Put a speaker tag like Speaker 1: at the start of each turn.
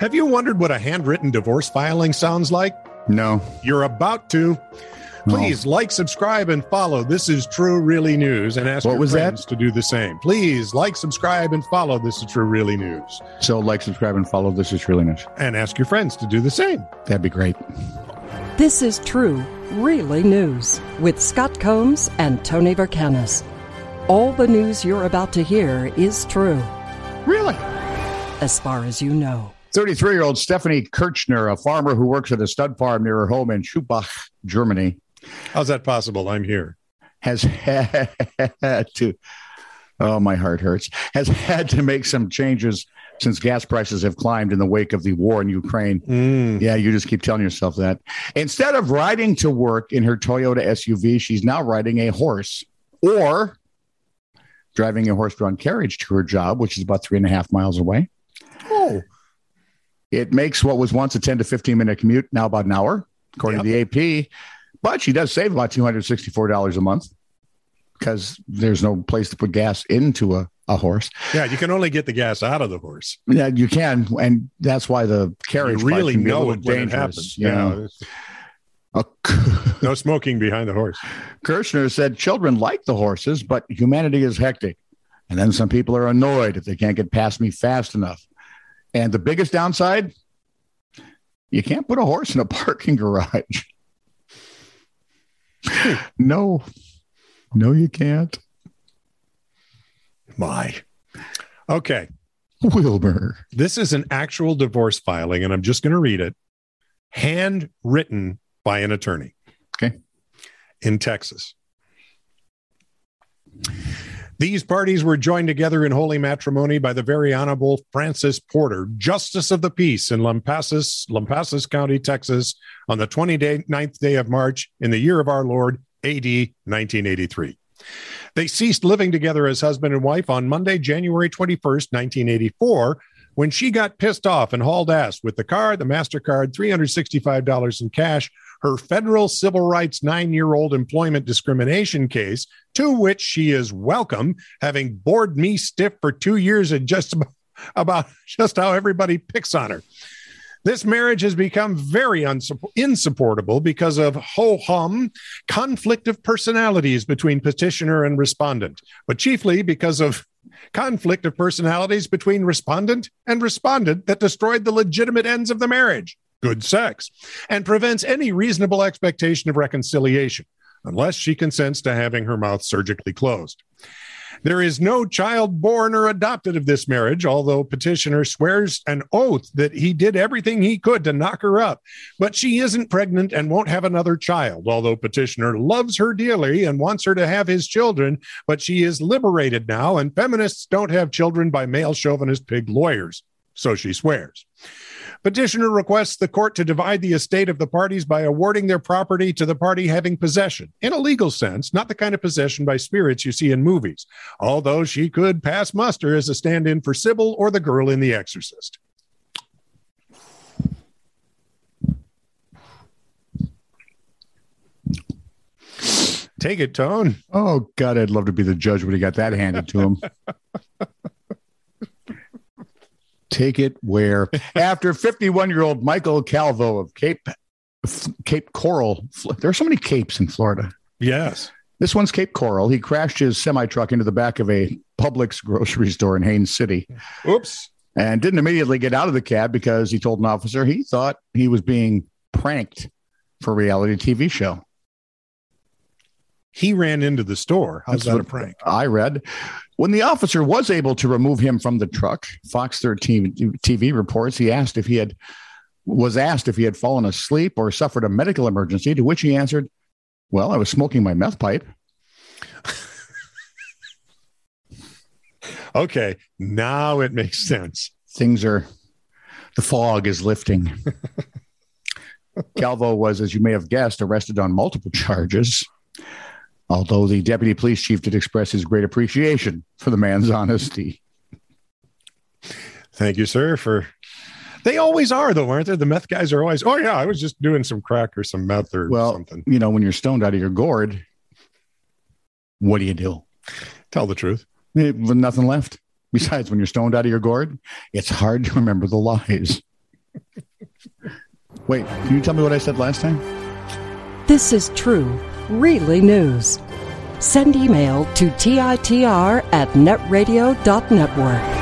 Speaker 1: Have you wondered what a handwritten divorce filing sounds like?
Speaker 2: No.
Speaker 1: You're about to. Please like, subscribe, and follow. This is True Really News, and ask
Speaker 2: What
Speaker 1: your
Speaker 2: was that?
Speaker 1: friends to do the same. Please like, subscribe, and follow. This is True Really News,
Speaker 2: So like, subscribe, and follow. This is really news,
Speaker 1: and ask your friends to do the same.
Speaker 2: That'd be great.
Speaker 3: This is True, Really News with Scott Combs and Tony Vercanis. All the news you're about to hear is true,
Speaker 2: Really?
Speaker 3: as far as you know.
Speaker 2: 33 year old Stephanie Kirchner, a farmer who works at a stud farm near her home in Schubach, Germany,
Speaker 1: How's that possible? I'm here.
Speaker 2: has had to, oh, my heart hurts, has had to make some changes since gas prices have climbed in the wake of the war in Ukraine.
Speaker 1: Mm.
Speaker 2: Yeah, you just keep telling yourself that. Instead of riding to work in her Toyota SUV, she's now riding a horse or driving a horse drawn carriage to her job, which is about three and a half miles away. It makes what was once a 10 to 15 minute commute now about an hour, according to the AP. But she does save about $264 a month because there's no place to put gas into a, a horse.
Speaker 1: yeah. You can only get the gas out of the horse.
Speaker 2: Yeah, you can. And that's why the carriage part
Speaker 1: really
Speaker 2: can be a
Speaker 1: know it when it
Speaker 2: dangerous.
Speaker 1: happens.
Speaker 2: Yeah.
Speaker 1: Yeah.
Speaker 2: A-
Speaker 1: No smoking behind the horse.
Speaker 2: Kirchner said children like the horses, but humanity is hectic. And then some people are annoyed if they can't get past me fast enough. And the biggest downside, you can't put a horse in a parking garage. no, no, you can't.
Speaker 1: My. Okay.
Speaker 2: Wilbur.
Speaker 1: This is an actual divorce filing, and I'm just going to read it. Handwritten by an attorney.
Speaker 2: Okay.
Speaker 1: In Texas. These parties were joined together in holy matrimony by the very honorable Francis Porter, Justice of the Peace in Lampasas, Lampasas County, Texas, on the 29th day of March in the year of our Lord, AD 1983. They ceased living together as husband and wife on Monday, January 21st, 1984, when she got pissed off and hauled ass with the car, the MasterCard, $365 in cash, her federal civil rights nine year old employment discrimination case, to which she is welcome, having bored me stiff for two years and just about, just how everybody picks on her. This marriage has become very unsupp- insupportable because of ho hum conflict of personalities between petitioner and respondent, but chiefly because of conflict of personalities between respondent and respondent that destroyed the legitimate ends of the marriage, good sex, and prevents any reasonable expectation of reconciliation unless she consents to having her mouth surgically closed. There is no child born or adopted of this marriage, although petitioner swears an oath that he did everything he could to knock her up. But she isn't pregnant and won't have another child, although petitioner loves her dearly and wants her to have his children. But she is liberated now, and feminists don't have children by male chauvinist pig lawyers. So she swears. Petitioner requests the court to divide the estate of the parties by awarding their property to the party having possession, in a legal sense, not the kind of possession by spirits you see in movies, although she could pass muster as a stand in for Sybil or the girl in The Exorcist. Take it, Tone.
Speaker 2: Oh, God, I'd love to be the judge when he got that handed to him. Take it where after 51 year old Michael Calvo of Cape Cape Coral, there are so many capes in Florida.
Speaker 1: Yes.
Speaker 2: This one's Cape Coral. He crashed his semi truck into the back of a Publix grocery store in Haines City
Speaker 1: Oops.
Speaker 2: and didn't immediately get out of the cab because he told an officer he thought he was being pranked for a reality TV show.
Speaker 1: He ran into the store. How's
Speaker 2: That's
Speaker 1: that a prank?
Speaker 2: I read. When the officer was able to remove him from the truck, Fox 13 TV reports he asked if he had was asked if he had fallen asleep or suffered a medical emergency, to which he answered, Well, I was smoking my meth pipe.
Speaker 1: Okay. Now it makes sense.
Speaker 2: Things are the fog is lifting. Calvo was, as you may have guessed, arrested on multiple charges. Although the deputy police chief did express his great appreciation for the man's honesty.
Speaker 1: Thank you, sir, for they always are though, aren't they? The meth guys are always, oh yeah, I was just doing some crack or some meth or
Speaker 2: Well,
Speaker 1: something.
Speaker 2: you know, when you're stoned out of your gourd, what do you do?
Speaker 1: Tell the truth.
Speaker 2: Eh, With nothing left. Besides, when you're stoned out of your gourd, it's hard to remember the lies. Wait, can you tell me what I said last time?
Speaker 3: This is true, really news. Send email to TITR at netradio.network.